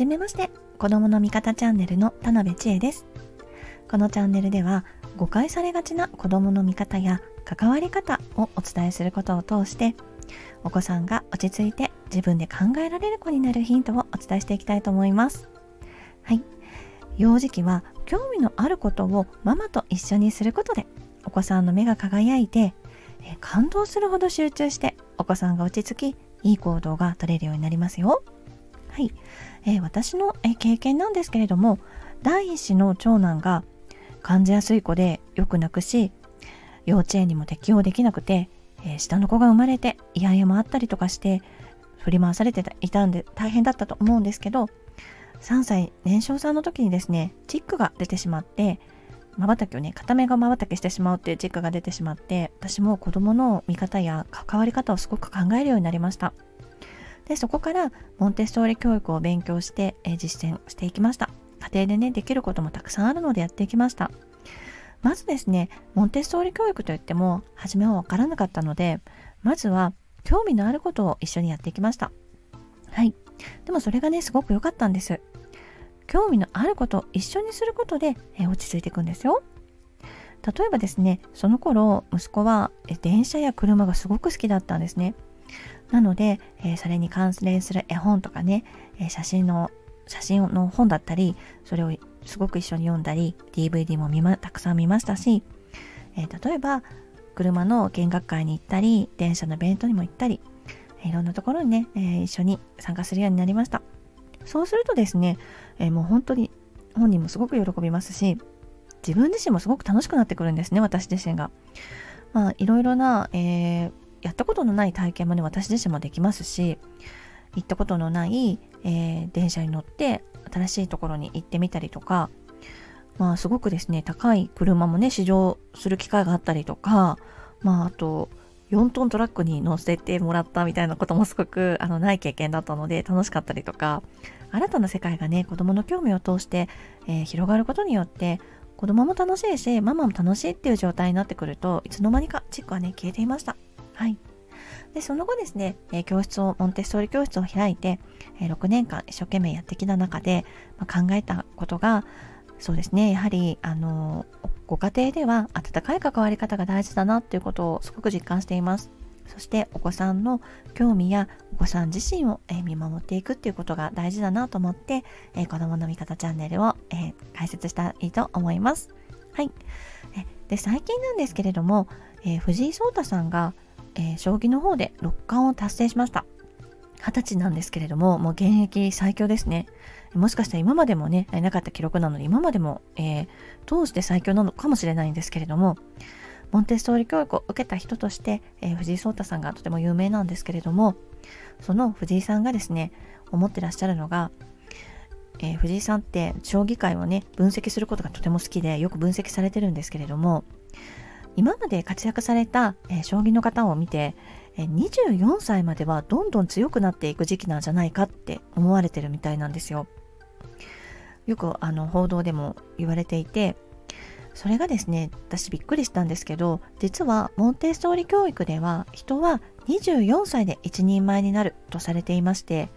じめまして、子供の味方チャンネルの田辺千恵です。このチャンネルでは、誤解されがちな子供の見方や関わり方をお伝えすることを通して、お子さんが落ち着いて自分で考えられる子になるヒントをお伝えしていきたいと思います。はい。幼児期は興味のあることをママと一緒にすることで、お子さんの目が輝いて、え感動するほど集中してお子さんが落ち着きいい行動が取れるようになりますよ。はい、えー、私の、え経験なんですけれども第一子の長男が感じやすい子でよく泣くし幼稚園にも適応できなくて、えー、下の子が生まれてイヤイヤもあったりとかして振り回されていたんで大変だったと思うんですけど3歳年少さんの時にですねチックが出てしまってまばたきをね片目がまばたきしてしまうっていうチックが出てしまって私も子供の見方や関わり方をすごく考えるようになりました。でそこからモンテッソーリ教育を勉強して、え実践していきました。家庭でねできることもたくさんあるのでやっていきました。まずですねモンテッソーリ教育といっても初めは分からなかったのでまずは興味のあることを一緒にやっていきました。はい。でもそれがねすごく良かったんです。興味のあることを一緒にすることで、え落ち着いていくんですよ。例えばですねその頃息子は電車や車がすごく好きだったんですね。なので、えー、それに関連する絵本とかね、えー、写真の写真の本だったりそれをすごく一緒に読んだり DVD も見またくさん見ましたし、えー、例えば車の見学会に行ったり電車のイベントにも行ったりいろんなところにね、え一緒に参加するようになりました。そうするとですね、えもう本当に本人もすごく喜びますし自分自身もすごく楽しくなってくるんですね私自身が。まあいろいろな、えー、やったことのない体験もね私自身もできますし行ったことのない、えー、電車に乗って新しいところに行ってみたりとかまあすごくですね高い車もね試乗する機会があったりとかまああと4トントラックに乗せてもらったみたいなこともすごくあのない経験だったので楽しかったりとか新たな世界がね子供の興味を通して、えー、広がることによって子供も楽しいしママも楽しいっていう状態になってくるといつの間にかチックはね消えていました。はい。で、その後ですね、え教室を、モンテッソーリ教室を開いて、え6年間一生懸命やってきた中で、まあ、考えたことが、そうですね、やはり、あの、ご家庭では温かい関わり方が大事だなっていうことをすごく実感しています。そしてお子さんの興味やお子さん自身を、え見守っていくっていうことが大事だなと思って、え子供の味方チャンネルを、え開設したいと思います。はい。で、最近なんですけれども、え藤井聡太さんがえー、将棋の方で六冠を達成しました。二十歳なんですけれども、もう現役最強ですね。もしかしたら今までもね、なかった記録なので、今までも、えー、通して最強なのかもしれないんですけれども、モンテッソーリ教育を受けた人として、えー、藤井聡太さんがとても有名なんですけれども、その藤井さんがですね、思ってらっしゃるのが、えー、藤井さんって将棋界をね、分析することがとても好きで、よく分析されてるんですけれども、今まで活躍された、え、将棋の方を見て、え、24歳まではどんどん強くなっていく時期なんじゃないかって思われてるみたいなんですよ。よくあの報道でも言われていてそれがですね私びっくりしたんですけど実はモンテッソーリ教育では人は24歳で一人前になるとされていまして、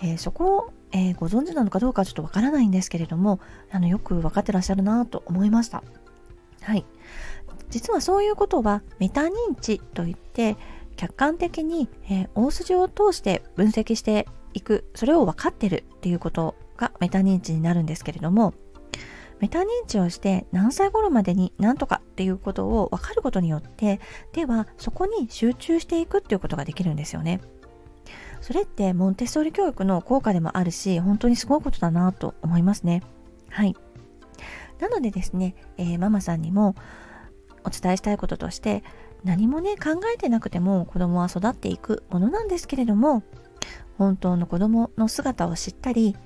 えー、そこを、えー、ご存知なのかどうかちょっとわからないんですけれどもあのよく分かってらっしゃるなと思いました。はい。実はそういうことはメタ認知といって客観的に、えー、大筋を通して分析していくそれを分かってるっていうことがメタ認知になるんですけれどもメタ認知をして何歳頃までに何とかっていうことを分かることによってではそこに集中していくっていうことができるんですよね。それってモンテッソーリ教育の効果でもあるし本当にすごいことだなと思いますね。はい。なのでですね、えー、ママさんにもお伝えしたいこととして何もね考えてなくても子供は育っていくものなんですけれども本当の子供の姿を知ったり、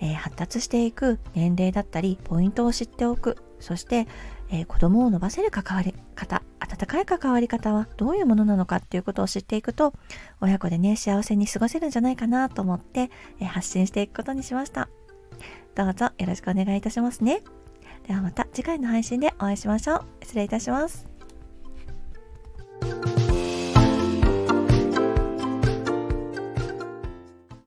えー、発達していく年齢だったりポイントを知っておくそして、えー、子供を伸ばせる関わり方温かい関わり方はどういうものなのかっていうことを知っていくと親子でね幸せに過ごせるんじゃないかなと思って、えー、発信していくことにしました。どうぞよろしくお願いいたしますね。ではまた次回の配信でお会いしましょう。失礼いたします。